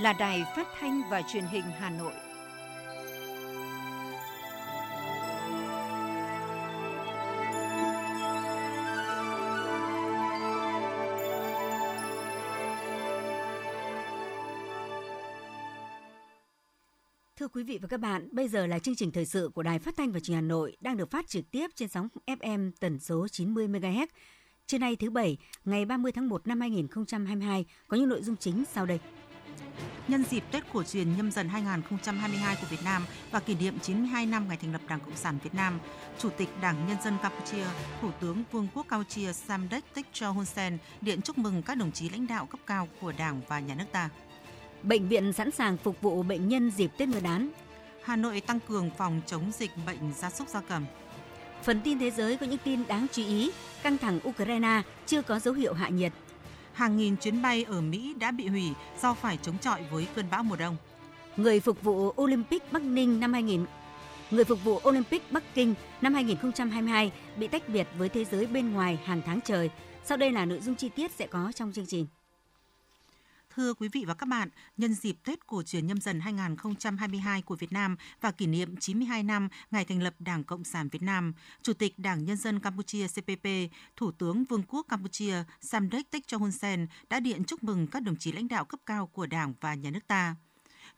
Là đài phát thanh và truyền hình Hà Nội. Thưa quý vị và các bạn, bây giờ là chương trình thời sự của Đài Phát thanh và Truyền hình Hà Nội đang được phát trực tiếp trên sóng FM tần số 90 MHz. Trưa nay thứ bảy, ngày 30 tháng 1 năm 2022 có những nội dung chính sau đây. Nhân dịp Tết cổ truyền nhâm dần 2022 của Việt Nam và kỷ niệm 92 năm ngày thành lập Đảng Cộng sản Việt Nam, Chủ tịch Đảng Nhân dân Campuchia, Thủ tướng Vương quốc Campuchia Samdech Techo Hun Sen điện chúc mừng các đồng chí lãnh đạo cấp cao của Đảng và Nhà nước ta. Bệnh viện sẵn sàng phục vụ bệnh nhân dịp Tết Nguyên đán. Hà Nội tăng cường phòng chống dịch bệnh gia súc gia cầm. Phần tin thế giới có những tin đáng chú ý. Căng thẳng Ukraine chưa có dấu hiệu hạ nhiệt. Hàng nghìn chuyến bay ở Mỹ đã bị hủy do phải chống chọi với cơn bão mùa đông. Người phục vụ Olympic Bắc Ninh năm 2000 Người phục vụ Olympic Bắc Kinh năm 2022 bị tách biệt với thế giới bên ngoài hàng tháng trời. Sau đây là nội dung chi tiết sẽ có trong chương trình. Thưa quý vị và các bạn, nhân dịp Tết cổ truyền nhâm dần 2022 của Việt Nam và kỷ niệm 92 năm ngày thành lập Đảng Cộng sản Việt Nam, Chủ tịch Đảng Nhân dân Campuchia CPP, Thủ tướng Vương quốc Campuchia Samdech Techo Hun Sen đã điện chúc mừng các đồng chí lãnh đạo cấp cao của Đảng và Nhà nước ta.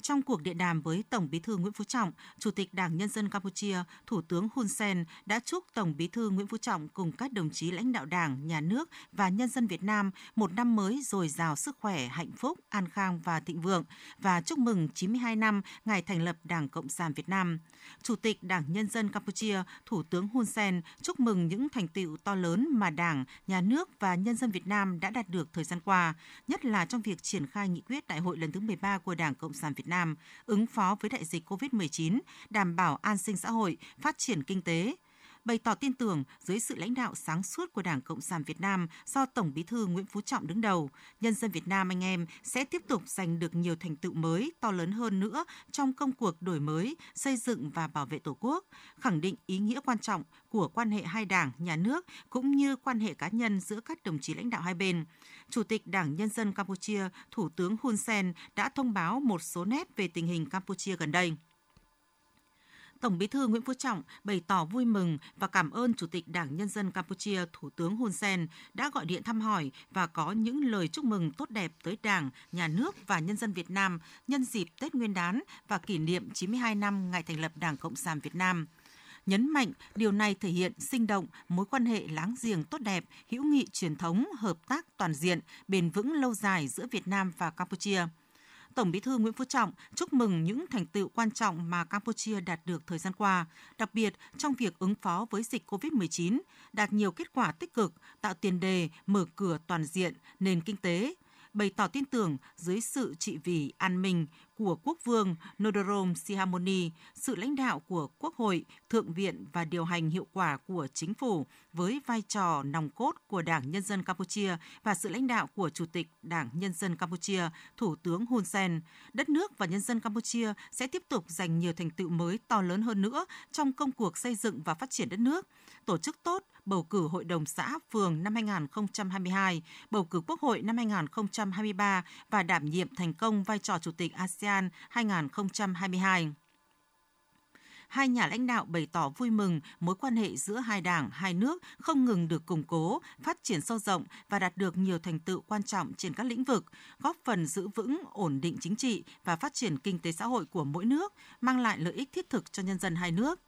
Trong cuộc điện đàm với Tổng Bí thư Nguyễn Phú Trọng, Chủ tịch Đảng Nhân dân Campuchia, Thủ tướng Hun Sen đã chúc Tổng Bí thư Nguyễn Phú Trọng cùng các đồng chí lãnh đạo Đảng, Nhà nước và nhân dân Việt Nam một năm mới dồi dào sức khỏe, hạnh phúc, an khang và thịnh vượng và chúc mừng 92 năm ngày thành lập Đảng Cộng sản Việt Nam. Chủ tịch Đảng Nhân dân Campuchia, Thủ tướng Hun Sen chúc mừng những thành tựu to lớn mà Đảng, Nhà nước và nhân dân Việt Nam đã đạt được thời gian qua, nhất là trong việc triển khai nghị quyết Đại hội lần thứ 13 của Đảng Cộng sản Việt Nam Nam ứng phó với đại dịch COVID-19, đảm bảo an sinh xã hội, phát triển kinh tế, bày tỏ tin tưởng dưới sự lãnh đạo sáng suốt của Đảng Cộng sản Việt Nam do Tổng Bí thư Nguyễn Phú Trọng đứng đầu, nhân dân Việt Nam anh em sẽ tiếp tục giành được nhiều thành tựu mới to lớn hơn nữa trong công cuộc đổi mới, xây dựng và bảo vệ Tổ quốc, khẳng định ý nghĩa quan trọng của quan hệ hai đảng, nhà nước cũng như quan hệ cá nhân giữa các đồng chí lãnh đạo hai bên. Chủ tịch Đảng Nhân dân Campuchia, Thủ tướng Hun Sen đã thông báo một số nét về tình hình Campuchia gần đây. Tổng Bí thư Nguyễn Phú Trọng bày tỏ vui mừng và cảm ơn Chủ tịch Đảng Nhân dân Campuchia Thủ tướng Hun Sen đã gọi điện thăm hỏi và có những lời chúc mừng tốt đẹp tới Đảng, Nhà nước và nhân dân Việt Nam nhân dịp Tết Nguyên đán và kỷ niệm 92 năm ngày thành lập Đảng Cộng sản Việt Nam nhấn mạnh điều này thể hiện sinh động mối quan hệ láng giềng tốt đẹp, hữu nghị truyền thống, hợp tác toàn diện, bền vững lâu dài giữa Việt Nam và Campuchia. Tổng Bí thư Nguyễn Phú Trọng chúc mừng những thành tựu quan trọng mà Campuchia đạt được thời gian qua, đặc biệt trong việc ứng phó với dịch COVID-19, đạt nhiều kết quả tích cực, tạo tiền đề mở cửa toàn diện nền kinh tế, bày tỏ tin tưởng dưới sự trị vì an minh, của quốc vương Norodom Sihamoni, sự lãnh đạo của Quốc hội, Thượng viện và điều hành hiệu quả của chính phủ với vai trò nòng cốt của Đảng Nhân dân Campuchia và sự lãnh đạo của Chủ tịch Đảng Nhân dân Campuchia, Thủ tướng Hun Sen, đất nước và nhân dân Campuchia sẽ tiếp tục giành nhiều thành tựu mới to lớn hơn nữa trong công cuộc xây dựng và phát triển đất nước, tổ chức tốt bầu cử Hội đồng xã phường năm 2022, bầu cử Quốc hội năm 2023 và đảm nhiệm thành công vai trò Chủ tịch ASEAN 2022 hai nhà lãnh đạo bày tỏ vui mừng mối quan hệ giữa hai đảng, hai nước không ngừng được củng cố, phát triển sâu rộng và đạt được nhiều thành tựu quan trọng trên các lĩnh vực, góp phần giữ vững ổn định chính trị và phát triển kinh tế xã hội của mỗi nước, mang lại lợi ích thiết thực cho nhân dân hai nước.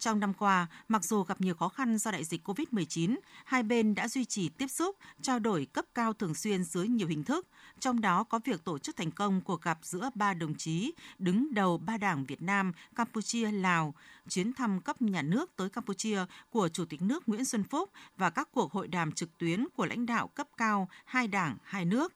Trong năm qua, mặc dù gặp nhiều khó khăn do đại dịch COVID-19, hai bên đã duy trì tiếp xúc, trao đổi cấp cao thường xuyên dưới nhiều hình thức, trong đó có việc tổ chức thành công cuộc gặp giữa ba đồng chí đứng đầu ba đảng Việt Nam, Campuchia, Lào, chuyến thăm cấp nhà nước tới Campuchia của Chủ tịch nước Nguyễn Xuân Phúc và các cuộc hội đàm trực tuyến của lãnh đạo cấp cao hai đảng, hai nước.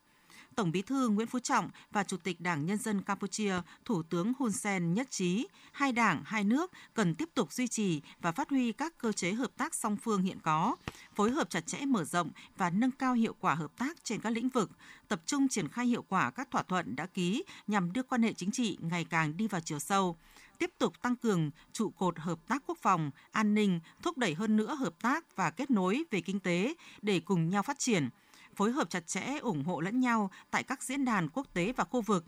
Tổng Bí thư Nguyễn Phú Trọng và Chủ tịch Đảng Nhân dân Campuchia, Thủ tướng Hun Sen nhất trí, hai đảng, hai nước cần tiếp tục duy trì và phát huy các cơ chế hợp tác song phương hiện có, phối hợp chặt chẽ mở rộng và nâng cao hiệu quả hợp tác trên các lĩnh vực, tập trung triển khai hiệu quả các thỏa thuận đã ký nhằm đưa quan hệ chính trị ngày càng đi vào chiều sâu tiếp tục tăng cường trụ cột hợp tác quốc phòng, an ninh, thúc đẩy hơn nữa hợp tác và kết nối về kinh tế để cùng nhau phát triển – phối hợp chặt chẽ ủng hộ lẫn nhau tại các diễn đàn quốc tế và khu vực.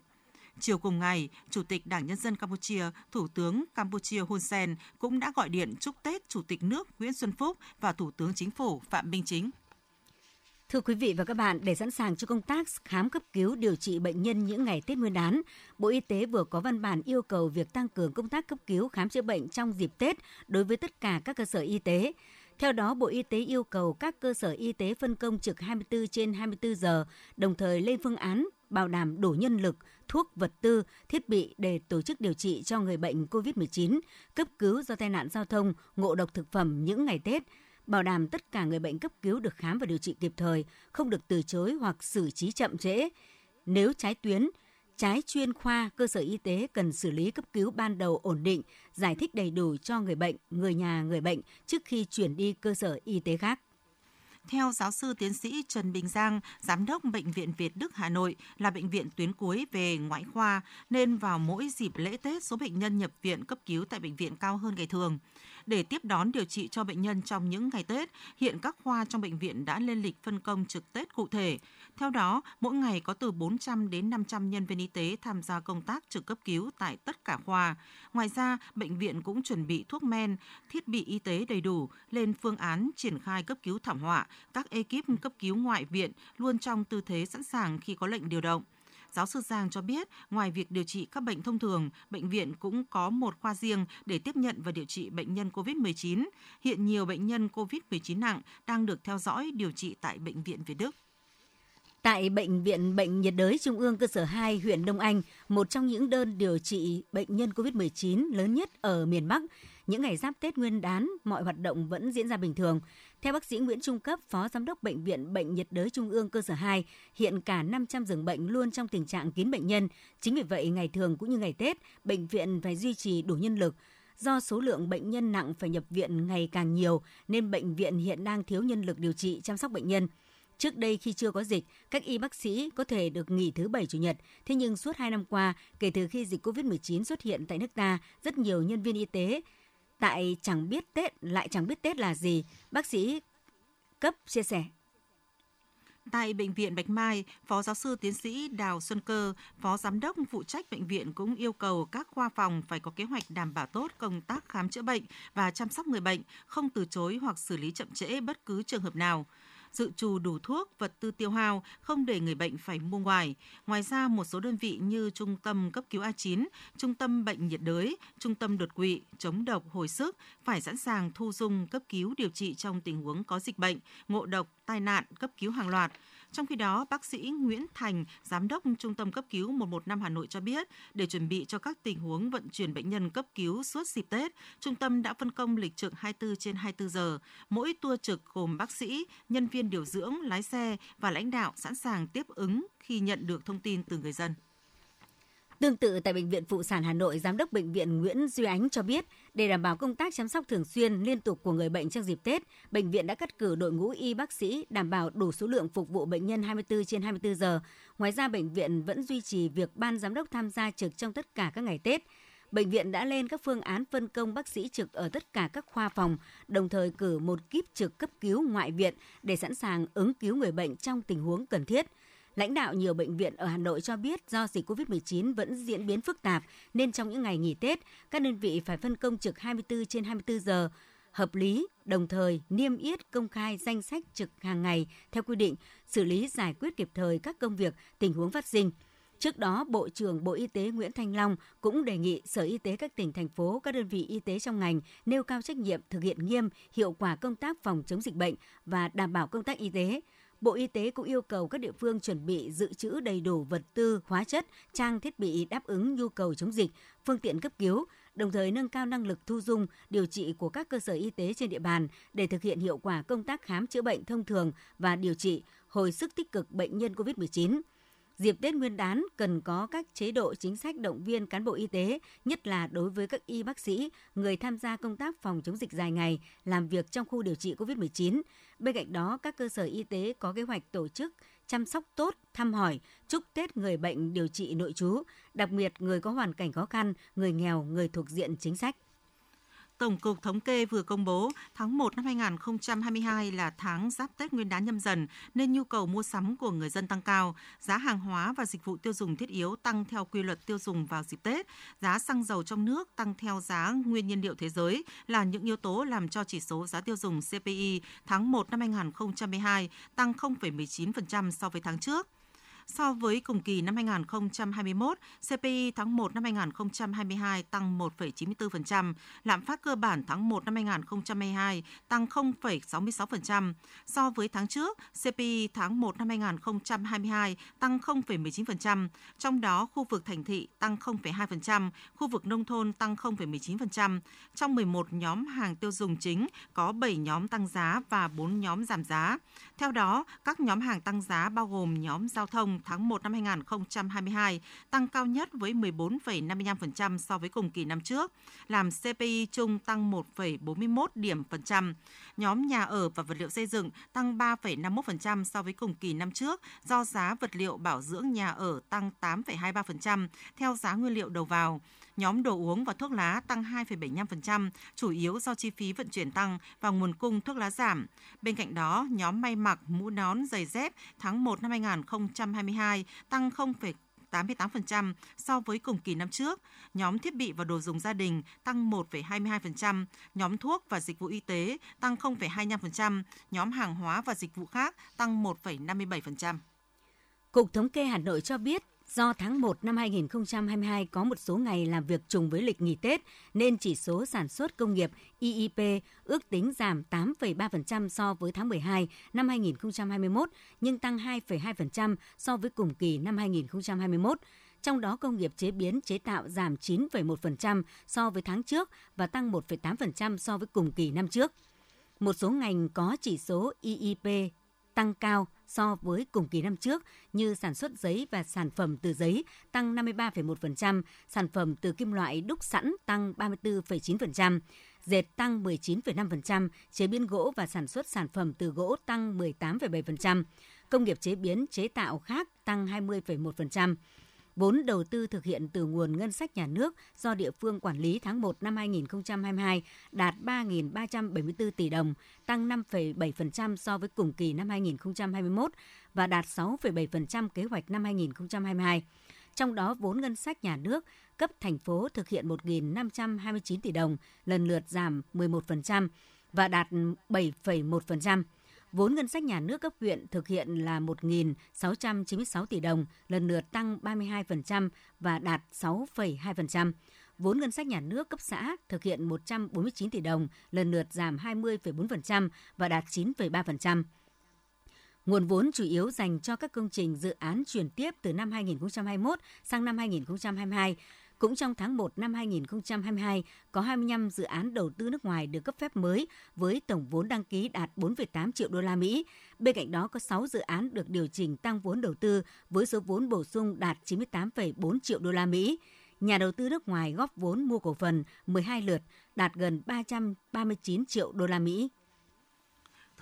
Chiều cùng ngày, Chủ tịch Đảng Nhân dân Campuchia, Thủ tướng Campuchia Hun Sen cũng đã gọi điện chúc Tết Chủ tịch nước Nguyễn Xuân Phúc và Thủ tướng Chính phủ Phạm Minh Chính. Thưa quý vị và các bạn, để sẵn sàng cho công tác khám cấp cứu điều trị bệnh nhân những ngày Tết Nguyên đán, Bộ Y tế vừa có văn bản yêu cầu việc tăng cường công tác cấp cứu khám chữa bệnh trong dịp Tết đối với tất cả các cơ sở y tế. Theo đó, Bộ Y tế yêu cầu các cơ sở y tế phân công trực 24 trên 24 giờ, đồng thời lên phương án bảo đảm đủ nhân lực, thuốc, vật tư, thiết bị để tổ chức điều trị cho người bệnh COVID-19, cấp cứu do tai nạn giao thông, ngộ độc thực phẩm những ngày Tết, bảo đảm tất cả người bệnh cấp cứu được khám và điều trị kịp thời, không được từ chối hoặc xử trí chậm trễ. Nếu trái tuyến, trái chuyên khoa, cơ sở y tế cần xử lý cấp cứu ban đầu ổn định, giải thích đầy đủ cho người bệnh, người nhà người bệnh trước khi chuyển đi cơ sở y tế khác. Theo giáo sư tiến sĩ Trần Bình Giang, giám đốc Bệnh viện Việt Đức Hà Nội là bệnh viện tuyến cuối về ngoại khoa, nên vào mỗi dịp lễ Tết số bệnh nhân nhập viện cấp cứu tại bệnh viện cao hơn ngày thường. Để tiếp đón điều trị cho bệnh nhân trong những ngày Tết, hiện các khoa trong bệnh viện đã lên lịch phân công trực Tết cụ thể. Theo đó, mỗi ngày có từ 400 đến 500 nhân viên y tế tham gia công tác trực cấp cứu tại tất cả khoa. Ngoài ra, bệnh viện cũng chuẩn bị thuốc men, thiết bị y tế đầy đủ, lên phương án triển khai cấp cứu thảm họa. Các ekip cấp cứu ngoại viện luôn trong tư thế sẵn sàng khi có lệnh điều động. Giáo sư Giang cho biết, ngoài việc điều trị các bệnh thông thường, bệnh viện cũng có một khoa riêng để tiếp nhận và điều trị bệnh nhân COVID-19. Hiện nhiều bệnh nhân COVID-19 nặng đang được theo dõi điều trị tại Bệnh viện Việt Đức. Tại Bệnh viện Bệnh nhiệt đới Trung ương cơ sở 2 huyện Đông Anh, một trong những đơn điều trị bệnh nhân COVID-19 lớn nhất ở miền Bắc, những ngày giáp Tết Nguyên đán, mọi hoạt động vẫn diễn ra bình thường. Theo bác sĩ Nguyễn Trung Cấp, Phó Giám đốc Bệnh viện Bệnh nhiệt đới Trung ương cơ sở 2, hiện cả 500 giường bệnh luôn trong tình trạng kín bệnh nhân. Chính vì vậy, ngày thường cũng như ngày Tết, bệnh viện phải duy trì đủ nhân lực. Do số lượng bệnh nhân nặng phải nhập viện ngày càng nhiều, nên bệnh viện hiện đang thiếu nhân lực điều trị chăm sóc bệnh nhân. Trước đây khi chưa có dịch, các y bác sĩ có thể được nghỉ thứ Bảy Chủ nhật. Thế nhưng suốt 2 năm qua, kể từ khi dịch COVID-19 xuất hiện tại nước ta, rất nhiều nhân viên y tế tại chẳng biết Tết lại chẳng biết Tết là gì, bác sĩ cấp chia sẻ. Tại Bệnh viện Bạch Mai, Phó Giáo sư Tiến sĩ Đào Xuân Cơ, Phó Giám đốc phụ trách bệnh viện cũng yêu cầu các khoa phòng phải có kế hoạch đảm bảo tốt công tác khám chữa bệnh và chăm sóc người bệnh, không từ chối hoặc xử lý chậm trễ bất cứ trường hợp nào dự trù đủ thuốc, vật tư tiêu hao, không để người bệnh phải mua ngoài. Ngoài ra, một số đơn vị như Trung tâm cấp cứu A9, Trung tâm bệnh nhiệt đới, Trung tâm đột quỵ, chống độc, hồi sức phải sẵn sàng thu dung cấp cứu điều trị trong tình huống có dịch bệnh, ngộ độc, tai nạn, cấp cứu hàng loạt. Trong khi đó, bác sĩ Nguyễn Thành, Giám đốc Trung tâm cấp cứu 115 Hà Nội cho biết, để chuẩn bị cho các tình huống vận chuyển bệnh nhân cấp cứu suốt dịp Tết, trung tâm đã phân công lịch trực 24 trên 24 giờ. Mỗi tour trực gồm bác sĩ, nhân viên điều dưỡng, lái xe và lãnh đạo sẵn sàng tiếp ứng khi nhận được thông tin từ người dân. Tương tự tại Bệnh viện Phụ sản Hà Nội, Giám đốc Bệnh viện Nguyễn Duy Ánh cho biết, để đảm bảo công tác chăm sóc thường xuyên liên tục của người bệnh trong dịp Tết, bệnh viện đã cắt cử đội ngũ y bác sĩ đảm bảo đủ số lượng phục vụ bệnh nhân 24 trên 24 giờ. Ngoài ra, bệnh viện vẫn duy trì việc ban giám đốc tham gia trực trong tất cả các ngày Tết. Bệnh viện đã lên các phương án phân công bác sĩ trực ở tất cả các khoa phòng, đồng thời cử một kíp trực cấp cứu ngoại viện để sẵn sàng ứng cứu người bệnh trong tình huống cần thiết – Lãnh đạo nhiều bệnh viện ở Hà Nội cho biết do dịch COVID-19 vẫn diễn biến phức tạp nên trong những ngày nghỉ Tết, các đơn vị phải phân công trực 24 trên 24 giờ, hợp lý, đồng thời niêm yết công khai danh sách trực hàng ngày theo quy định, xử lý giải quyết kịp thời các công việc, tình huống phát sinh. Trước đó, Bộ trưởng Bộ Y tế Nguyễn Thanh Long cũng đề nghị Sở Y tế các tỉnh, thành phố, các đơn vị y tế trong ngành nêu cao trách nhiệm thực hiện nghiêm, hiệu quả công tác phòng chống dịch bệnh và đảm bảo công tác y tế, Bộ Y tế cũng yêu cầu các địa phương chuẩn bị dự trữ đầy đủ vật tư, hóa chất, trang thiết bị đáp ứng nhu cầu chống dịch, phương tiện cấp cứu, đồng thời nâng cao năng lực thu dung, điều trị của các cơ sở y tế trên địa bàn để thực hiện hiệu quả công tác khám chữa bệnh thông thường và điều trị, hồi sức tích cực bệnh nhân COVID-19. Dịp Tết Nguyên đán cần có các chế độ chính sách động viên cán bộ y tế, nhất là đối với các y bác sĩ, người tham gia công tác phòng chống dịch dài ngày, làm việc trong khu điều trị COVID-19. Bên cạnh đó, các cơ sở y tế có kế hoạch tổ chức chăm sóc tốt, thăm hỏi, chúc Tết người bệnh điều trị nội trú, đặc biệt người có hoàn cảnh khó khăn, người nghèo, người thuộc diện chính sách. Tổng cục Thống kê vừa công bố tháng 1 năm 2022 là tháng giáp Tết Nguyên đán nhâm dần nên nhu cầu mua sắm của người dân tăng cao, giá hàng hóa và dịch vụ tiêu dùng thiết yếu tăng theo quy luật tiêu dùng vào dịp Tết, giá xăng dầu trong nước tăng theo giá nguyên nhiên liệu thế giới là những yếu tố làm cho chỉ số giá tiêu dùng CPI tháng 1 năm 2022 tăng 0,19% so với tháng trước. So với cùng kỳ năm 2021, CPI tháng 1 năm 2022 tăng 1,94%, lạm phát cơ bản tháng 1 năm 2022 tăng 0,66%. So với tháng trước, CPI tháng 1 năm 2022 tăng 0,19%, trong đó khu vực thành thị tăng 0,2%, khu vực nông thôn tăng 0,19%. Trong 11 nhóm hàng tiêu dùng chính có 7 nhóm tăng giá và 4 nhóm giảm giá. Theo đó, các nhóm hàng tăng giá bao gồm nhóm giao thông tháng 1 năm 2022 tăng cao nhất với 14,55% so với cùng kỳ năm trước, làm CPI chung tăng 1,41 điểm phần trăm. Nhóm nhà ở và vật liệu xây dựng tăng 3,51% so với cùng kỳ năm trước do giá vật liệu bảo dưỡng nhà ở tăng 8,23% theo giá nguyên liệu đầu vào. Nhóm đồ uống và thuốc lá tăng 2,75%, chủ yếu do chi phí vận chuyển tăng và nguồn cung thuốc lá giảm. Bên cạnh đó, nhóm may mặc, mũ nón, giày dép tháng 1 năm 2022 tăng 0,88% so với cùng kỳ năm trước. Nhóm thiết bị và đồ dùng gia đình tăng 1,22%, nhóm thuốc và dịch vụ y tế tăng 0,25%, nhóm hàng hóa và dịch vụ khác tăng 1,57%. Cục Thống kê Hà Nội cho biết, Do tháng 1 năm 2022 có một số ngày làm việc trùng với lịch nghỉ Tết nên chỉ số sản xuất công nghiệp IIP ước tính giảm 8,3% so với tháng 12 năm 2021 nhưng tăng 2,2% so với cùng kỳ năm 2021 trong đó công nghiệp chế biến chế tạo giảm 9,1% so với tháng trước và tăng 1,8% so với cùng kỳ năm trước. Một số ngành có chỉ số IIP tăng cao so với cùng kỳ năm trước như sản xuất giấy và sản phẩm từ giấy tăng 53,1%, sản phẩm từ kim loại đúc sẵn tăng 34,9%, dệt tăng 19,5%, chế biến gỗ và sản xuất sản phẩm từ gỗ tăng 18,7%, công nghiệp chế biến chế tạo khác tăng 20,1%. Vốn đầu tư thực hiện từ nguồn ngân sách nhà nước do địa phương quản lý tháng 1 năm 2022 đạt 3.374 tỷ đồng, tăng 5,7% so với cùng kỳ năm 2021 và đạt 6,7% kế hoạch năm 2022. Trong đó, vốn ngân sách nhà nước cấp thành phố thực hiện 1.529 tỷ đồng, lần lượt giảm 11% và đạt 7,1%. Vốn ngân sách nhà nước cấp huyện thực hiện là 1.696 tỷ đồng, lần lượt tăng 32% và đạt 6,2%. Vốn ngân sách nhà nước cấp xã thực hiện 149 tỷ đồng, lần lượt giảm 20,4% và đạt 9,3%. Nguồn vốn chủ yếu dành cho các công trình dự án chuyển tiếp từ năm 2021 sang năm 2022 cũng trong tháng 1 năm 2022, có 25 dự án đầu tư nước ngoài được cấp phép mới với tổng vốn đăng ký đạt 4,8 triệu đô la Mỹ. Bên cạnh đó có 6 dự án được điều chỉnh tăng vốn đầu tư với số vốn bổ sung đạt 98,4 triệu đô la Mỹ. Nhà đầu tư nước ngoài góp vốn mua cổ phần 12 lượt đạt gần 339 triệu đô la Mỹ.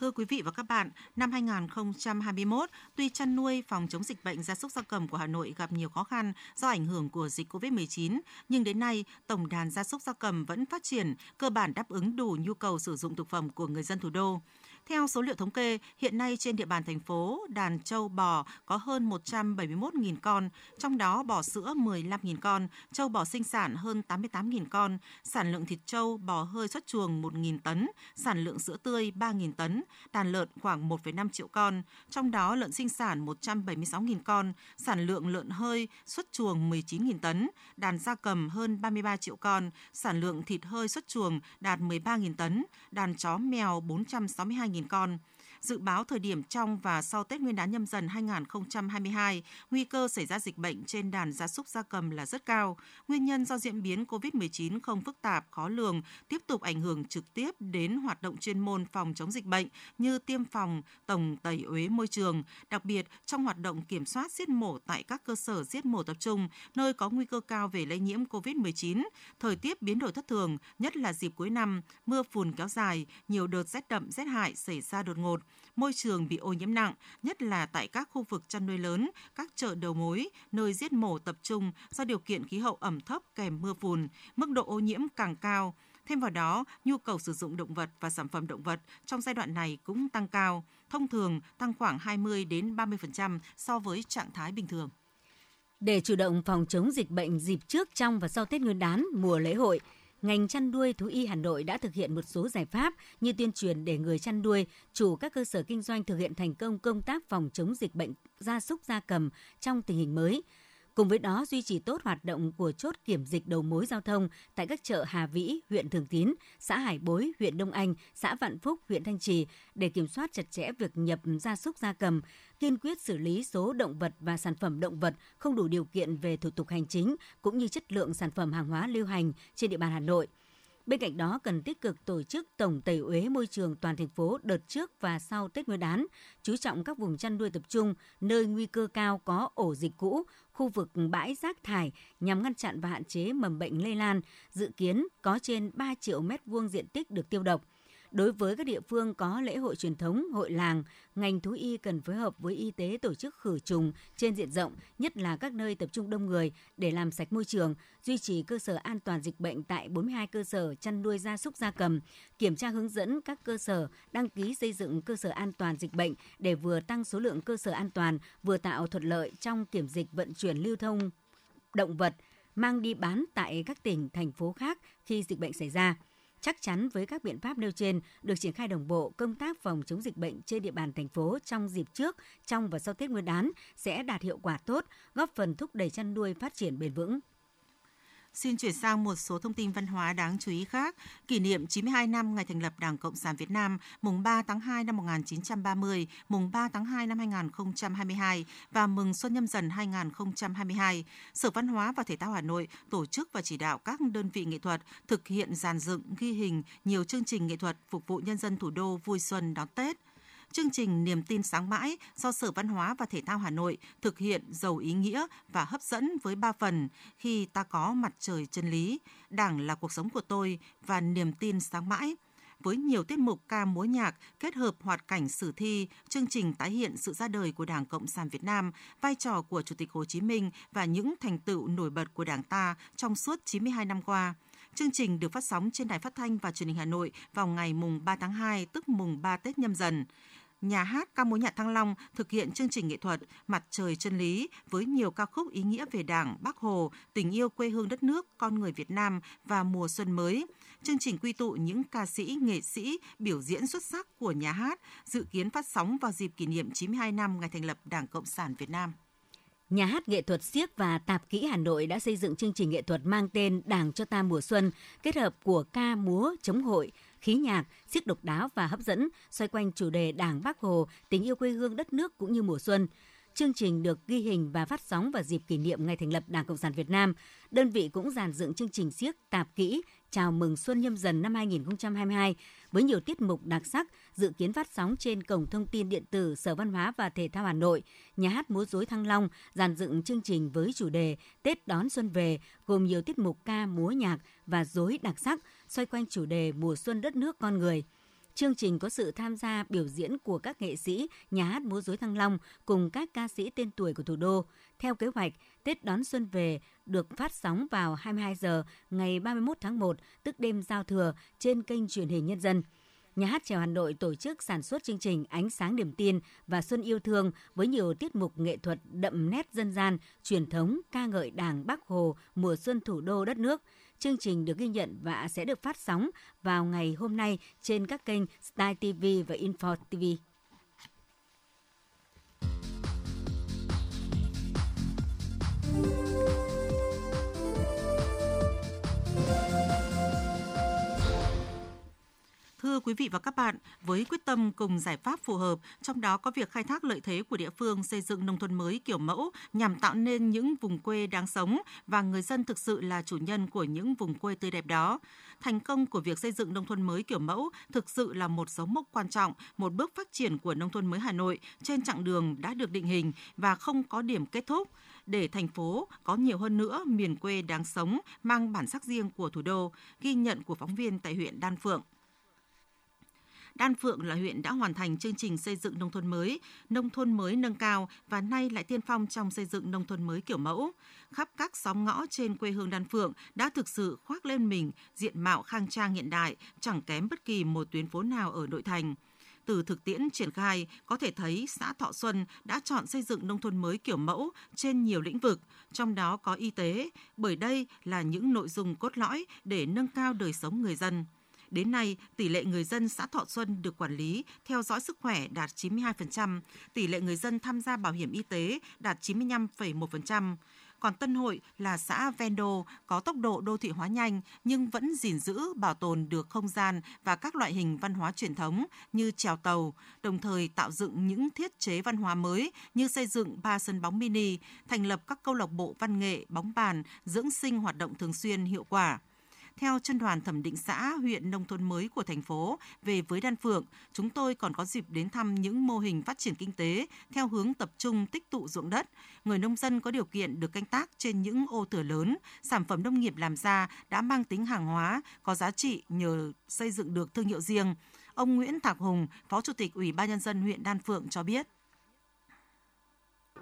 Thưa quý vị và các bạn, năm 2021, tuy chăn nuôi phòng chống dịch bệnh gia súc gia cầm của Hà Nội gặp nhiều khó khăn do ảnh hưởng của dịch COVID-19, nhưng đến nay, tổng đàn gia súc gia cầm vẫn phát triển, cơ bản đáp ứng đủ nhu cầu sử dụng thực phẩm của người dân thủ đô. Theo số liệu thống kê, hiện nay trên địa bàn thành phố, đàn trâu bò có hơn 171.000 con, trong đó bò sữa 15.000 con, trâu bò sinh sản hơn 88.000 con, sản lượng thịt trâu bò hơi xuất chuồng 1.000 tấn, sản lượng sữa tươi 3.000 tấn, đàn lợn khoảng 1,5 triệu con, trong đó lợn sinh sản 176.000 con, sản lượng lợn hơi xuất chuồng 19.000 tấn, đàn gia cầm hơn 33 triệu con, sản lượng thịt hơi xuất chuồng đạt 13.000 tấn, đàn chó mèo 462.000 1.000 con. Dự báo thời điểm trong và sau Tết Nguyên đán nhâm dần 2022, nguy cơ xảy ra dịch bệnh trên đàn gia súc gia cầm là rất cao. Nguyên nhân do diễn biến COVID-19 không phức tạp, khó lường, tiếp tục ảnh hưởng trực tiếp đến hoạt động chuyên môn phòng chống dịch bệnh như tiêm phòng, tổng tẩy uế môi trường, đặc biệt trong hoạt động kiểm soát giết mổ tại các cơ sở giết mổ tập trung, nơi có nguy cơ cao về lây nhiễm COVID-19, thời tiết biến đổi thất thường, nhất là dịp cuối năm, mưa phùn kéo dài, nhiều đợt rét đậm rét hại xảy ra đột ngột, môi trường bị ô nhiễm nặng, nhất là tại các khu vực chăn nuôi lớn, các chợ đầu mối, nơi giết mổ tập trung do điều kiện khí hậu ẩm thấp kèm mưa phùn, mức độ ô nhiễm càng cao. Thêm vào đó, nhu cầu sử dụng động vật và sản phẩm động vật trong giai đoạn này cũng tăng cao, thông thường tăng khoảng 20 đến 30% so với trạng thái bình thường. Để chủ động phòng chống dịch bệnh dịp trước, trong và sau Tết Nguyên đán, mùa lễ hội, ngành chăn nuôi thú y Hà Nội đã thực hiện một số giải pháp như tuyên truyền để người chăn nuôi, chủ các cơ sở kinh doanh thực hiện thành công công tác phòng chống dịch bệnh gia súc gia cầm trong tình hình mới. Cùng với đó, duy trì tốt hoạt động của chốt kiểm dịch đầu mối giao thông tại các chợ Hà Vĩ, huyện Thường Tín, xã Hải Bối, huyện Đông Anh, xã Vạn Phúc, huyện Thanh Trì để kiểm soát chặt chẽ việc nhập gia súc gia cầm, kiên quyết xử lý số động vật và sản phẩm động vật không đủ điều kiện về thủ tục hành chính cũng như chất lượng sản phẩm hàng hóa lưu hành trên địa bàn Hà Nội – Bên cạnh đó cần tích cực tổ chức tổng tẩy uế môi trường toàn thành phố đợt trước và sau Tết Nguyên đán, chú trọng các vùng chăn nuôi tập trung, nơi nguy cơ cao có ổ dịch cũ, khu vực bãi rác thải nhằm ngăn chặn và hạn chế mầm bệnh lây lan, dự kiến có trên 3 triệu mét vuông diện tích được tiêu độc. Đối với các địa phương có lễ hội truyền thống, hội làng, ngành thú y cần phối hợp với y tế tổ chức khử trùng trên diện rộng, nhất là các nơi tập trung đông người để làm sạch môi trường, duy trì cơ sở an toàn dịch bệnh tại 42 cơ sở chăn nuôi gia súc gia cầm, kiểm tra hướng dẫn các cơ sở đăng ký xây dựng cơ sở an toàn dịch bệnh để vừa tăng số lượng cơ sở an toàn, vừa tạo thuận lợi trong kiểm dịch vận chuyển lưu thông động vật mang đi bán tại các tỉnh, thành phố khác khi dịch bệnh xảy ra. Chắc chắn với các biện pháp nêu trên được triển khai đồng bộ, công tác phòng chống dịch bệnh trên địa bàn thành phố trong dịp trước, trong và sau Tết Nguyên đán sẽ đạt hiệu quả tốt, góp phần thúc đẩy chăn nuôi phát triển bền vững. Xin chuyển sang một số thông tin văn hóa đáng chú ý khác. Kỷ niệm 92 năm ngày thành lập Đảng Cộng sản Việt Nam, mùng 3 tháng 2 năm 1930, mùng 3 tháng 2 năm 2022 và mừng Xuân Nhâm Dần 2022, Sở Văn hóa và Thể thao Hà Nội tổ chức và chỉ đạo các đơn vị nghệ thuật thực hiện dàn dựng, ghi hình nhiều chương trình nghệ thuật phục vụ nhân dân thủ đô vui xuân đón Tết – chương trình Niềm tin sáng mãi do Sở Văn hóa và Thể thao Hà Nội thực hiện giàu ý nghĩa và hấp dẫn với ba phần khi ta có mặt trời chân lý, Đảng là cuộc sống của tôi và Niềm tin sáng mãi với nhiều tiết mục ca múa nhạc kết hợp hoạt cảnh sử thi, chương trình tái hiện sự ra đời của Đảng Cộng sản Việt Nam, vai trò của Chủ tịch Hồ Chí Minh và những thành tựu nổi bật của Đảng ta trong suốt 92 năm qua. Chương trình được phát sóng trên Đài Phát thanh và Truyền hình Hà Nội vào ngày mùng 3 tháng 2, tức mùng 3 Tết nhâm dần nhà hát ca mối nhạc Thăng Long thực hiện chương trình nghệ thuật Mặt trời chân lý với nhiều ca khúc ý nghĩa về Đảng, Bác Hồ, tình yêu quê hương đất nước, con người Việt Nam và mùa xuân mới. Chương trình quy tụ những ca sĩ, nghệ sĩ biểu diễn xuất sắc của nhà hát, dự kiến phát sóng vào dịp kỷ niệm 92 năm ngày thành lập Đảng Cộng sản Việt Nam. Nhà hát nghệ thuật siếc và tạp kỹ Hà Nội đã xây dựng chương trình nghệ thuật mang tên Đảng cho ta mùa xuân, kết hợp của ca múa chống hội, khí nhạc, siếc độc đáo và hấp dẫn, xoay quanh chủ đề Đảng Bác Hồ, tình yêu quê hương đất nước cũng như mùa xuân. Chương trình được ghi hình và phát sóng vào dịp kỷ niệm ngày thành lập Đảng Cộng sản Việt Nam. Đơn vị cũng dàn dựng chương trình siếc tạp kỹ chào mừng Xuân Nhâm Dần năm 2022 với nhiều tiết mục đặc sắc dự kiến phát sóng trên cổng thông tin điện tử Sở Văn hóa và Thể thao Hà Nội, nhà hát múa rối Thăng Long dàn dựng chương trình với chủ đề Tết đón xuân về gồm nhiều tiết mục ca múa nhạc và rối đặc sắc xoay quanh chủ đề mùa xuân đất nước con người. Chương trình có sự tham gia biểu diễn của các nghệ sĩ, nhà hát múa rối Thăng Long cùng các ca sĩ tên tuổi của thủ đô. Theo kế hoạch, Tết đón xuân về được phát sóng vào 22 giờ ngày 31 tháng 1, tức đêm giao thừa trên kênh truyền hình nhân dân. Nhà hát trèo Hà Nội tổ chức sản xuất chương trình Ánh sáng niềm tin và Xuân yêu thương với nhiều tiết mục nghệ thuật đậm nét dân gian, truyền thống, ca ngợi Đảng Bác Hồ, mùa xuân thủ đô đất nước. Chương trình được ghi nhận và sẽ được phát sóng vào ngày hôm nay trên các kênh Style TV và Info TV. Thưa quý vị và các bạn, với quyết tâm cùng giải pháp phù hợp, trong đó có việc khai thác lợi thế của địa phương xây dựng nông thôn mới kiểu mẫu nhằm tạo nên những vùng quê đáng sống và người dân thực sự là chủ nhân của những vùng quê tươi đẹp đó. Thành công của việc xây dựng nông thôn mới kiểu mẫu thực sự là một dấu mốc quan trọng, một bước phát triển của nông thôn mới Hà Nội trên chặng đường đã được định hình và không có điểm kết thúc để thành phố có nhiều hơn nữa miền quê đáng sống mang bản sắc riêng của thủ đô, ghi nhận của phóng viên tại huyện Đan Phượng. Đan Phượng là huyện đã hoàn thành chương trình xây dựng nông thôn mới, nông thôn mới nâng cao và nay lại tiên phong trong xây dựng nông thôn mới kiểu mẫu. Khắp các xóm ngõ trên quê hương Đan Phượng đã thực sự khoác lên mình diện mạo khang trang hiện đại, chẳng kém bất kỳ một tuyến phố nào ở nội thành. Từ thực tiễn triển khai, có thể thấy xã Thọ Xuân đã chọn xây dựng nông thôn mới kiểu mẫu trên nhiều lĩnh vực, trong đó có y tế, bởi đây là những nội dung cốt lõi để nâng cao đời sống người dân. Đến nay, tỷ lệ người dân xã Thọ Xuân được quản lý, theo dõi sức khỏe đạt 92%, tỷ lệ người dân tham gia bảo hiểm y tế đạt 95,1%. Còn Tân Hội là xã ven đô có tốc độ đô thị hóa nhanh nhưng vẫn gìn giữ bảo tồn được không gian và các loại hình văn hóa truyền thống như trèo tàu, đồng thời tạo dựng những thiết chế văn hóa mới như xây dựng ba sân bóng mini, thành lập các câu lạc bộ văn nghệ, bóng bàn, dưỡng sinh hoạt động thường xuyên hiệu quả. Theo chân đoàn thẩm định xã, huyện nông thôn mới của thành phố về với Đan Phượng, chúng tôi còn có dịp đến thăm những mô hình phát triển kinh tế theo hướng tập trung tích tụ ruộng đất. Người nông dân có điều kiện được canh tác trên những ô thửa lớn, sản phẩm nông nghiệp làm ra đã mang tính hàng hóa, có giá trị nhờ xây dựng được thương hiệu riêng. Ông Nguyễn Thạc Hùng, Phó Chủ tịch Ủy ban Nhân dân huyện Đan Phượng cho biết.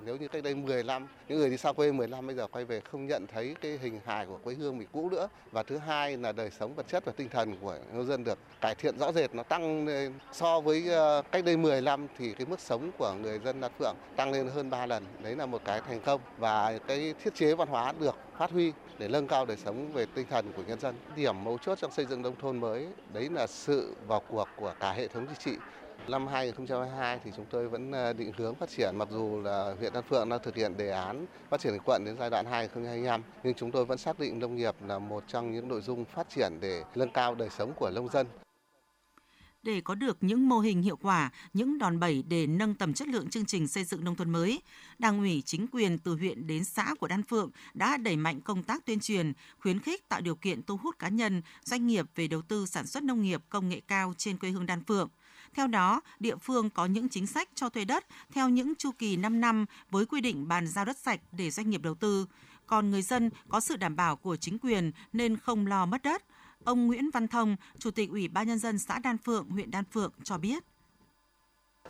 Nếu như cách đây 10 năm, những người đi xa quê 10 năm bây giờ quay về không nhận thấy cái hình hài của quê hương mình cũ nữa. Và thứ hai là đời sống vật chất và tinh thần của nhân dân được cải thiện rõ rệt, nó tăng lên so với ờ, cách đây 10 năm thì cái mức sống của người dân Đan Phượng tăng lên hơn 3 lần. Đấy là một cái thành công và cái thiết chế văn hóa được phát huy để nâng cao đời sống về tinh thần của nhân dân. Điểm mấu chốt trong xây dựng nông thôn mới đấy là sự vào cuộc của cả hệ thống chính trị Năm 2022 thì chúng tôi vẫn ờ, định hướng phát triển mặc dù là huyện Đan Phượng đang thực hiện đề án phát triển quận đến giai đoạn 2025 nhưng chúng tôi vẫn xác định nông nghiệp là một trong những nội dung phát triển để nâng cao đời sống của nông dân để có được những mô hình hiệu quả, những đòn bẩy để nâng tầm chất lượng chương trình xây dựng nông thôn mới. Đảng ủy chính quyền từ huyện đến xã của Đan Phượng đã đẩy mạnh công tác tuyên truyền, khuyến khích tạo điều kiện thu hút cá nhân, doanh nghiệp về đầu tư sản xuất nông nghiệp công nghệ cao trên quê hương Đan Phượng. Theo đó, địa phương có những chính sách cho thuê đất theo những chu kỳ 5 năm với quy định bàn giao đất sạch để doanh nghiệp đầu tư. Còn người dân có sự đảm bảo của chính quyền nên không lo mất đất. Ông Nguyễn Văn Thông, Chủ tịch Ủy ban Nhân dân xã Đan Phượng, huyện Đan Phượng cho biết.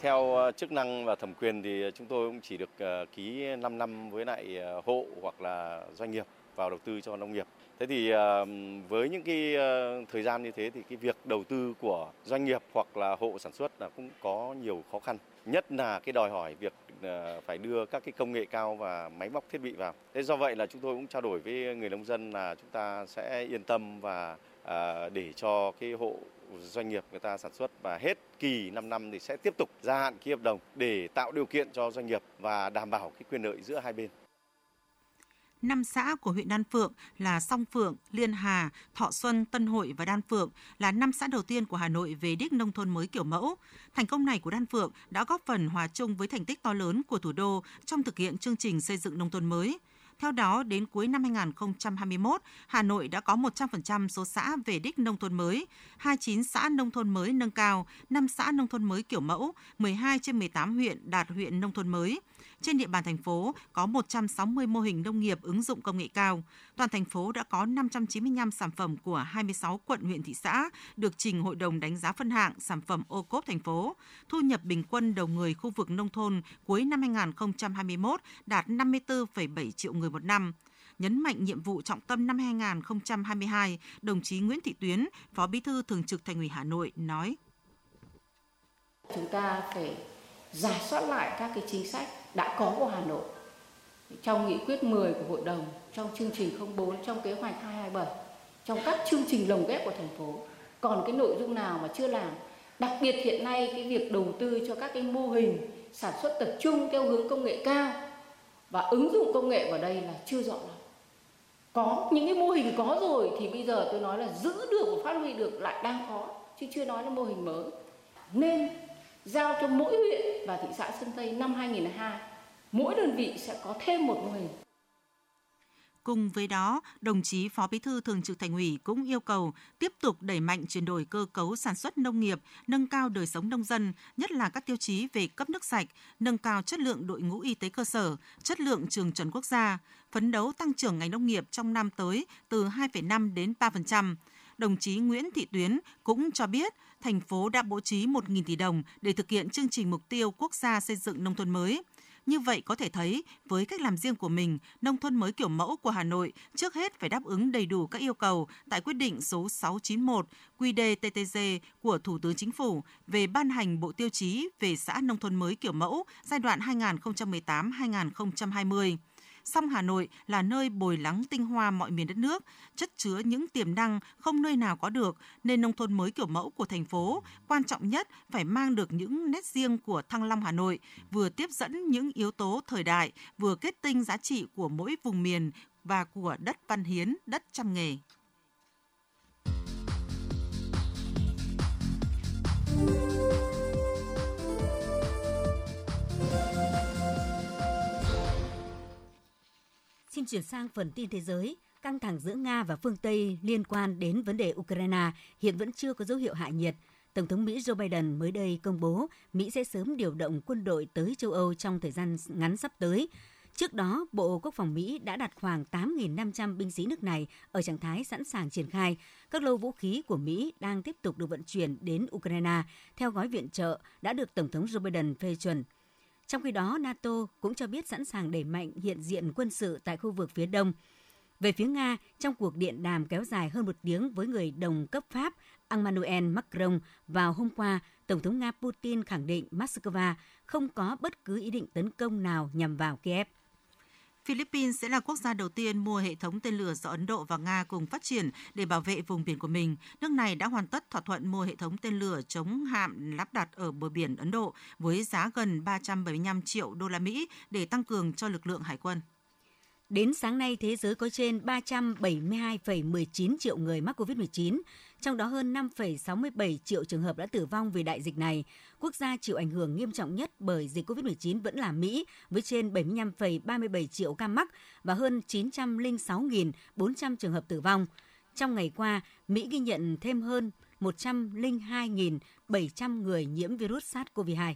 Theo ờ, chức năng và thẩm quyền thì chúng tôi cũng chỉ được ờ, ký 5 năm với lại ờ, hộ hoặc là doanh nghiệp vào đầu tư cho nông nghiệp. Thế thì ờ, với những cái ờ, thời gian như thế thì cái việc đầu tư của doanh nghiệp hoặc là hộ sản xuất là cũng có nhiều khó khăn. Nhất là cái đòi hỏi việc ờ, phải đưa các cái công nghệ cao và máy móc thiết bị vào. Thế do vậy là chúng tôi cũng trao đổi với người nông dân là chúng ta sẽ yên tâm và để cho cái hộ doanh nghiệp người ta sản xuất và hết kỳ 5 năm thì sẽ tiếp tục gia hạn ký hợp đồng để tạo điều kiện cho doanh nghiệp và đảm bảo cái quyền lợi giữa hai bên. Năm xã của huyện Đan Phượng là Song Phượng, Liên Hà, Thọ Xuân, Tân Hội và Đan Phượng là năm xã đầu tiên của Hà Nội về đích nông thôn mới kiểu mẫu. Thành công này của Đan Phượng đã góp phần hòa chung với thành tích to lớn của thủ đô trong thực hiện chương trình xây dựng nông thôn mới. Theo đó, đến cuối năm 2021, Hà Nội đã có 100% số xã về đích nông thôn mới, 29 xã nông thôn mới nâng cao, 5 xã nông thôn mới kiểu mẫu, 12 trên 18 huyện đạt huyện nông thôn mới. Trên địa bàn thành phố có 160 mô hình nông nghiệp ứng dụng công nghệ cao. Toàn thành phố đã có 595 sản phẩm của 26 quận huyện thị xã được trình Hội đồng đánh giá phân hạng sản phẩm ô cốp thành phố. Thu nhập bình quân đầu người khu vực nông thôn cuối năm 2021 đạt 54,7 triệu người một năm nhấn mạnh nhiệm vụ trọng tâm năm 2022, đồng chí Nguyễn Thị Tuyến, Phó Bí thư Thường trực Thành ủy Hà Nội nói: Chúng ta phải giả soát lại các cái chính sách đã có của Hà Nội trong nghị quyết 10 của hội đồng, trong chương trình 04, trong kế hoạch 227, trong các chương trình lồng ghép của thành phố. Còn cái nội dung nào mà chưa làm, đặc biệt hiện nay cái việc đầu tư cho các cái mô hình sản xuất tập trung theo hướng công nghệ cao và ứng dụng công nghệ vào đây là chưa rõ lắm. Có những cái mô hình có rồi thì bây giờ tôi nói là giữ được và phát huy được lại đang khó chứ chưa nói là mô hình mới. Nên giao cho mỗi huyện và thị xã Sơn Tây năm 2002 mỗi đơn vị sẽ có thêm một mô hình. Cùng với đó, đồng chí Phó Bí thư Thường trực Thành ủy cũng yêu cầu tiếp tục đẩy mạnh chuyển đổi cơ cấu sản xuất nông nghiệp, nâng cao đời sống nông dân, nhất là các tiêu chí về cấp nước sạch, nâng cao chất lượng đội ngũ y tế cơ sở, chất lượng trường chuẩn quốc gia, phấn đấu tăng trưởng ngành nông nghiệp trong năm tới từ 2,5 đến 3%, đồng chí Nguyễn Thị Tuyến cũng cho biết thành phố đã bố trí 1.000 tỷ đồng để thực hiện chương trình mục tiêu quốc gia xây dựng nông thôn mới. Như vậy có thể thấy, với cách làm riêng của mình, nông thôn mới kiểu mẫu của Hà Nội trước hết phải đáp ứng đầy đủ các yêu cầu tại quyết định số 691 QĐ-TTG của Thủ tướng Chính phủ về ban hành bộ tiêu chí về xã nông thôn mới kiểu mẫu giai đoạn 2018-2020 song Hà Nội là nơi bồi lắng tinh hoa mọi miền đất nước, chất chứa những tiềm năng không nơi nào có được, nên nông thôn mới kiểu mẫu của thành phố quan trọng nhất phải mang được những nét riêng của Thăng Long Hà Nội, vừa tiếp dẫn những yếu tố thời đại, vừa kết tinh giá trị của mỗi vùng miền và của đất văn hiến, đất trăm nghề. Xin chuyển sang phần tin thế giới. Căng thẳng giữa Nga và phương Tây liên quan đến vấn đề Ukraine hiện vẫn chưa có dấu hiệu hạ nhiệt. Tổng thống Mỹ Joe Biden mới đây công bố Mỹ sẽ sớm điều động quân đội tới châu Âu trong thời gian ngắn sắp tới. Trước đó, Bộ Quốc phòng Mỹ đã đặt khoảng 8.500 binh sĩ nước này ở trạng thái sẵn sàng triển khai. Các lô vũ khí của Mỹ đang tiếp tục được vận chuyển đến Ukraine theo gói viện trợ đã được Tổng thống Joe Biden phê chuẩn. Trong khi đó, NATO cũng cho biết sẵn sàng đẩy mạnh hiện diện quân sự tại khu vực phía đông. Về phía Nga, trong cuộc điện đàm kéo dài hơn một tiếng với người đồng cấp Pháp Emmanuel Macron vào hôm qua, Tổng thống Nga Putin khẳng định Moscow không có bất cứ ý định tấn công nào nhằm vào Kiev. Philippines sẽ là quốc gia đầu tiên mua hệ thống tên lửa do Ấn Độ và Nga cùng phát triển để bảo vệ vùng biển của mình. Nước này đã hoàn tất thỏa thuận mua hệ thống tên lửa chống hạm lắp đặt ở bờ biển Ấn Độ với giá gần 375 triệu đô la Mỹ để tăng cường cho lực lượng hải quân. Đến sáng nay, thế giới có trên 372,19 triệu người mắc COVID-19, trong đó hơn 5,67 triệu trường hợp đã tử vong vì đại dịch này. Quốc gia chịu ảnh hưởng nghiêm trọng nhất bởi dịch COVID-19 vẫn là Mỹ, với trên 75,37 triệu ca mắc và hơn 906.400 trường hợp tử vong. Trong ngày qua, Mỹ ghi nhận thêm hơn 102.700 người nhiễm virus SARS-CoV-2.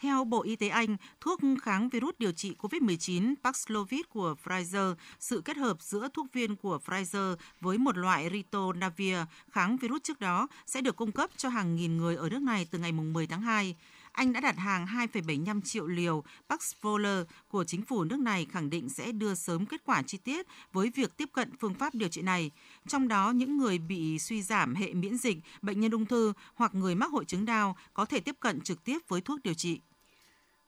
Theo Bộ Y tế Anh, thuốc kháng virus điều trị COVID-19 Paxlovid của Pfizer, sự kết hợp giữa thuốc viên của Pfizer với một loại Ritonavir kháng virus trước đó sẽ được cung cấp cho hàng nghìn người ở nước này từ ngày 10 tháng 2. Anh đã đặt hàng 2,75 triệu liều Paxvoller của chính phủ nước này khẳng định sẽ đưa sớm kết quả chi tiết với việc tiếp cận phương pháp điều trị này. Trong đó, những người bị suy giảm hệ miễn dịch, bệnh nhân ung thư hoặc người mắc hội chứng đau có thể tiếp cận trực tiếp với thuốc điều trị.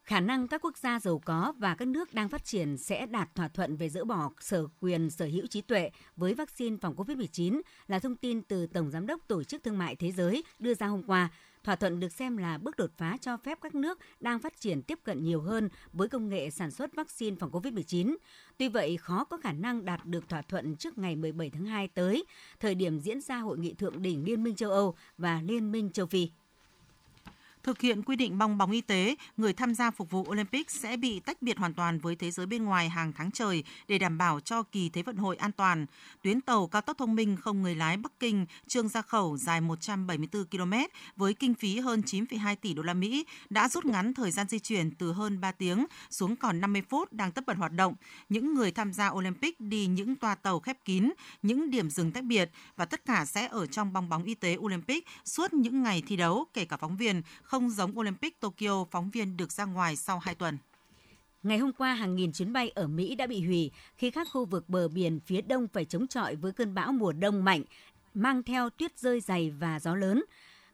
Khả năng các quốc gia giàu có và các nước đang phát triển sẽ đạt thỏa thuận về dỡ bỏ sở quyền sở hữu trí tuệ với vaccine phòng COVID-19 là thông tin từ Tổng Giám đốc Tổ chức Thương mại Thế giới đưa ra hôm qua. Thỏa thuận được xem là bước đột phá cho phép các nước đang phát triển tiếp cận nhiều hơn với công nghệ sản xuất vaccine phòng COVID-19. Tuy vậy, khó có khả năng đạt được thỏa thuận trước ngày 17 tháng 2 tới, thời điểm diễn ra hội nghị thượng đỉnh Liên minh châu Âu và Liên minh châu Phi. Thực hiện quy định bong bóng y tế, người tham gia phục vụ Olympic sẽ bị tách biệt hoàn toàn với thế giới bên ngoài hàng tháng trời để đảm bảo cho kỳ Thế vận hội an toàn. Tuyến tàu cao tốc thông minh không người lái Bắc Kinh Trương Gia Khẩu dài 174 km với kinh phí hơn 9,2 tỷ đô la Mỹ đã rút ngắn thời gian di chuyển từ hơn 3 tiếng xuống còn 50 phút đang tất bật hoạt động. Những người tham gia Olympic đi những toa tàu khép kín, những điểm dừng tách biệt và tất cả sẽ ở trong bong bóng y tế Olympic suốt những ngày thi đấu, kể cả phóng viên không không giống Olympic Tokyo, phóng viên được ra ngoài sau 2 tuần. Ngày hôm qua, hàng nghìn chuyến bay ở Mỹ đã bị hủy khi các khu vực bờ biển phía đông phải chống chọi với cơn bão mùa đông mạnh, mang theo tuyết rơi dày và gió lớn.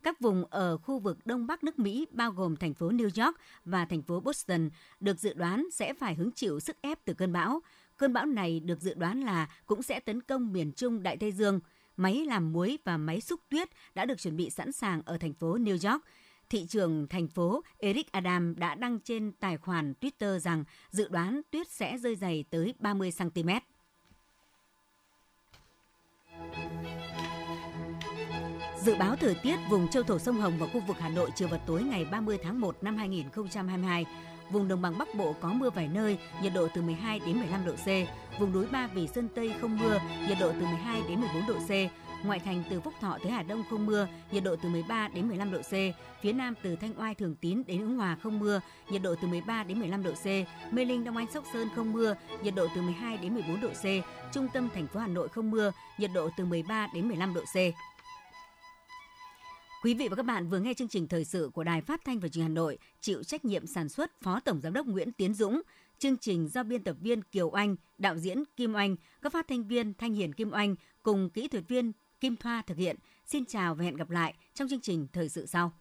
Các vùng ở khu vực đông bắc nước Mỹ bao gồm thành phố New York và thành phố Boston được dự đoán sẽ phải hứng chịu sức ép từ cơn bão. Cơn bão này được dự đoán là cũng sẽ tấn công miền Trung Đại Tây Dương. Máy làm muối và máy xúc tuyết đã được chuẩn bị sẵn sàng ở thành phố New York thị trường thành phố Eric Adam đã đăng trên tài khoản Twitter rằng dự đoán tuyết sẽ rơi dày tới 30 cm. Dự báo thời tiết vùng châu thổ sông Hồng và khu vực Hà Nội chiều và tối ngày 30 tháng 1 năm 2022. Vùng đồng bằng Bắc Bộ có mưa vài nơi, nhiệt độ từ 12 đến 15 độ C. Vùng núi Ba Vì Sơn Tây không mưa, nhiệt độ từ 12 đến 14 độ C ngoại thành từ Phúc Thọ tới Hà Đông không mưa, nhiệt độ từ 13 đến 15 độ C, phía Nam từ Thanh Oai Thường Tín đến Ứng Hòa không mưa, nhiệt độ từ 13 đến 15 độ C, Mê Linh Đông Anh Sóc Sơn không mưa, nhiệt độ từ 12 đến 14 độ C, trung tâm thành phố Hà Nội không mưa, nhiệt độ từ 13 đến 15 độ C. Quý vị và các bạn vừa nghe chương trình thời sự của Đài Phát thanh và Truyền hình Hà Nội, chịu trách nhiệm sản xuất Phó Tổng giám đốc Nguyễn Tiến Dũng, chương trình do biên tập viên Kiều Anh, đạo diễn Kim Anh, các phát thanh viên Thanh Hiền Kim Anh cùng kỹ thuật viên Kim Thoa thực hiện. Xin chào và hẹn gặp lại trong chương trình thời sự sau.